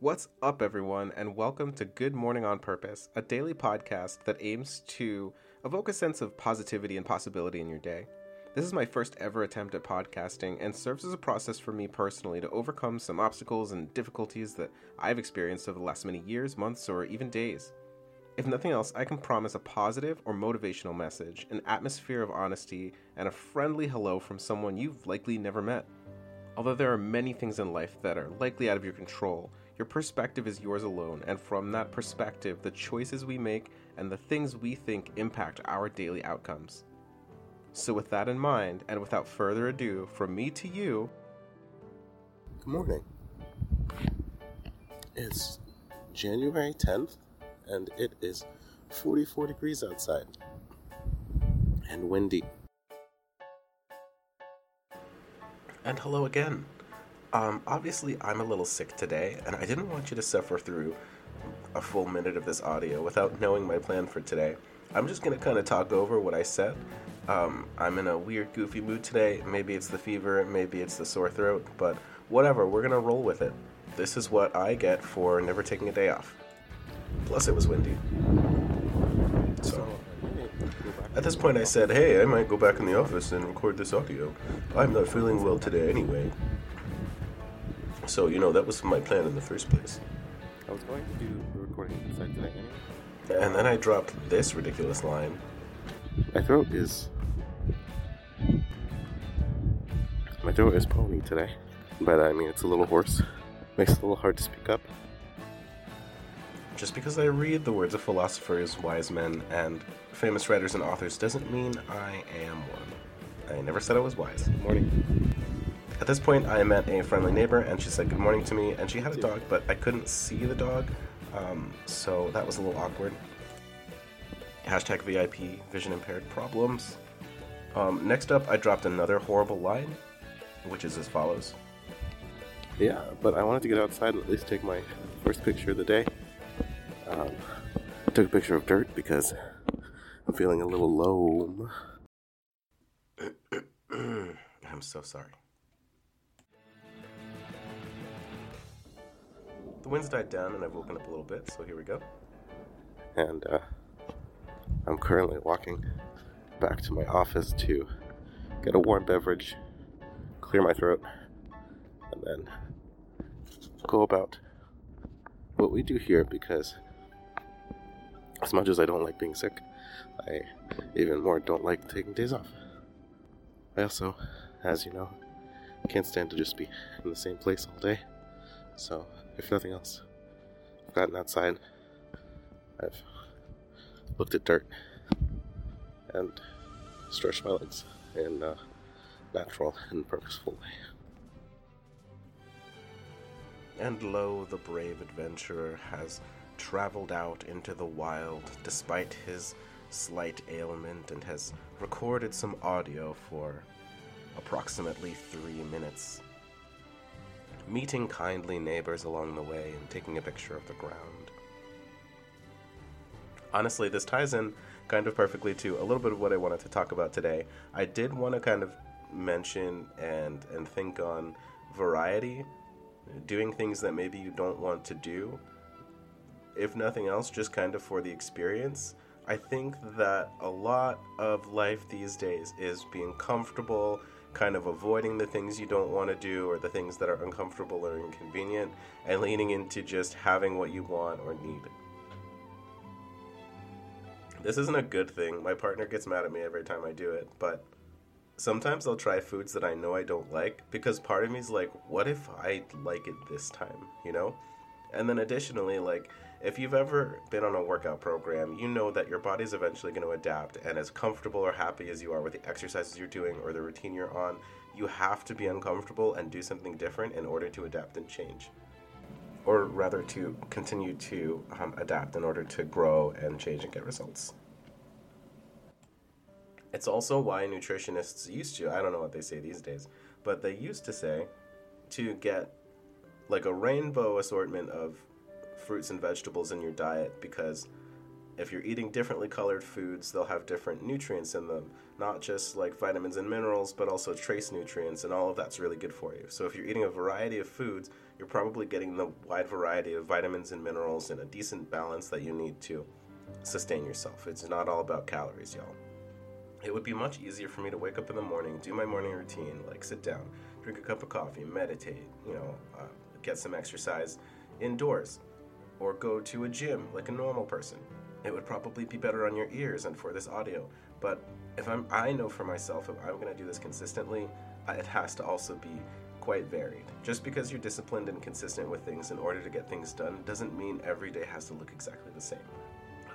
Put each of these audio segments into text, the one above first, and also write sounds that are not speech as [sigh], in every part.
What's up, everyone, and welcome to Good Morning on Purpose, a daily podcast that aims to evoke a sense of positivity and possibility in your day. This is my first ever attempt at podcasting and serves as a process for me personally to overcome some obstacles and difficulties that I've experienced over the last many years, months, or even days. If nothing else, I can promise a positive or motivational message, an atmosphere of honesty, and a friendly hello from someone you've likely never met. Although there are many things in life that are likely out of your control, your perspective is yours alone, and from that perspective, the choices we make and the things we think impact our daily outcomes. So, with that in mind, and without further ado, from me to you, Good morning. It's January 10th, and it is 44 degrees outside and windy. and hello again. Um, obviously, I'm a little sick today, and I didn't want you to suffer through a full minute of this audio without knowing my plan for today. I'm just gonna kind of talk over what I said. Um, I'm in a weird, goofy mood today. Maybe it's the fever, maybe it's the sore throat, but whatever, we're gonna roll with it. This is what I get for never taking a day off. Plus, it was windy. So, at this point, I said, hey, I might go back in the office and record this audio. I'm not feeling well today anyway. So, you know, that was my plan in the first place. I was going to do the recording inside today anyway. And then I dropped this ridiculous line. My throat is. My throat is pony today. By that I mean it's a little hoarse. Makes it a little hard to speak up. Just because I read the words of philosophers, wise men, and famous writers and authors doesn't mean I am one. I never said I was wise. Good morning. At this point, I met a friendly neighbor, and she said good morning to me, and she had a dog, but I couldn't see the dog, um, so that was a little awkward. Hashtag VIP, vision impaired problems. Um, next up, I dropped another horrible line, which is as follows. Yeah, but I wanted to get outside and at least take my first picture of the day. Um, I took a picture of dirt because I'm feeling a little low. [coughs] I'm so sorry. The wind's died down and I've woken up a little bit, so here we go. and uh, I'm currently walking back to my office to get a warm beverage, clear my throat, and then go about what we do here because as much as I don't like being sick, I even more don't like taking days off. I also, as you know, can't stand to just be in the same place all day. So, if nothing else, I've gotten outside. I've looked at dirt and stretched my legs in a natural and purposeful way. And lo, the brave adventurer has traveled out into the wild despite his slight ailment and has recorded some audio for approximately three minutes. Meeting kindly neighbors along the way and taking a picture of the ground. Honestly, this ties in kind of perfectly to a little bit of what I wanted to talk about today. I did want to kind of mention and and think on variety, doing things that maybe you don't want to do. If nothing else, just kind of for the experience. I think that a lot of life these days is being comfortable, kind of avoiding the things you don't want to do or the things that are uncomfortable or inconvenient, and leaning into just having what you want or need. This isn't a good thing. My partner gets mad at me every time I do it, but sometimes I'll try foods that I know I don't like because part of me is like, what if I like it this time, you know? And then additionally, like, if you've ever been on a workout program, you know that your body's eventually going to adapt, and as comfortable or happy as you are with the exercises you're doing or the routine you're on, you have to be uncomfortable and do something different in order to adapt and change. Or rather, to continue to um, adapt in order to grow and change and get results. It's also why nutritionists used to, I don't know what they say these days, but they used to say to get like a rainbow assortment of fruits and vegetables in your diet because if you're eating differently colored foods, they'll have different nutrients in them, not just like vitamins and minerals, but also trace nutrients, and all of that's really good for you. So if you're eating a variety of foods, you're probably getting the wide variety of vitamins and minerals in a decent balance that you need to sustain yourself. It's not all about calories, y'all. It would be much easier for me to wake up in the morning, do my morning routine, like sit down, drink a cup of coffee, meditate, you know, uh, get some exercise indoors, or go to a gym like a normal person it would probably be better on your ears and for this audio. But if I'm, I know for myself, if I'm going to do this consistently, it has to also be quite varied. Just because you're disciplined and consistent with things in order to get things done doesn't mean every day has to look exactly the same.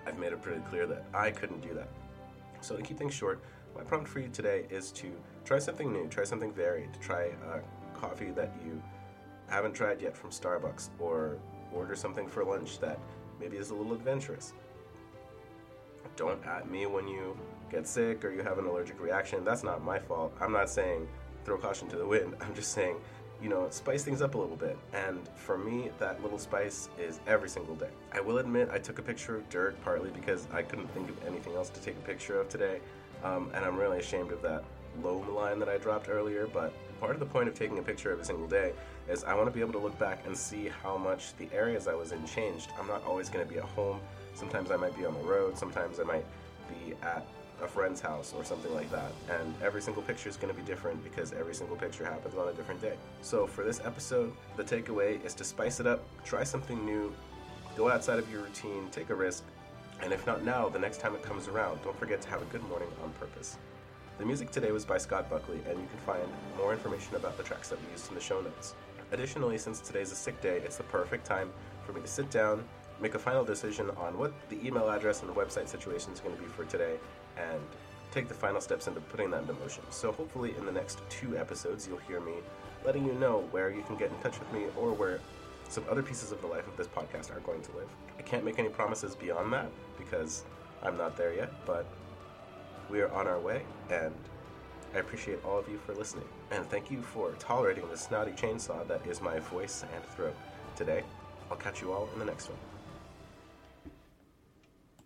I've made it pretty clear that I couldn't do that. So to keep things short, my prompt for you today is to try something new, try something varied, try a coffee that you haven't tried yet from Starbucks, or order something for lunch that maybe is a little adventurous don't at me when you get sick or you have an allergic reaction. That's not my fault. I'm not saying throw caution to the wind. [laughs] I'm just saying, you know, spice things up a little bit. And for me, that little spice is every single day. I will admit I took a picture of dirt partly because I couldn't think of anything else to take a picture of today. Um, and I'm really ashamed of that loam line that I dropped earlier. But part of the point of taking a picture every single day is I want to be able to look back and see how much the areas I was in changed. I'm not always going to be at home Sometimes I might be on the road, sometimes I might be at a friend's house or something like that. And every single picture is going to be different because every single picture happens on a different day. So for this episode, the takeaway is to spice it up, try something new, go outside of your routine, take a risk, and if not now, the next time it comes around, don't forget to have a good morning on purpose. The music today was by Scott Buckley, and you can find more information about the tracks that we used in the show notes. Additionally, since today's a sick day, it's the perfect time for me to sit down, make a final decision on what the email address and the website situation is going to be for today and take the final steps into putting that into motion. So hopefully in the next two episodes you'll hear me letting you know where you can get in touch with me or where some other pieces of the life of this podcast are going to live. I can't make any promises beyond that because I'm not there yet, but we are on our way and I appreciate all of you for listening. And thank you for tolerating the snotty chainsaw that is my voice and throat today. I'll catch you all in the next one.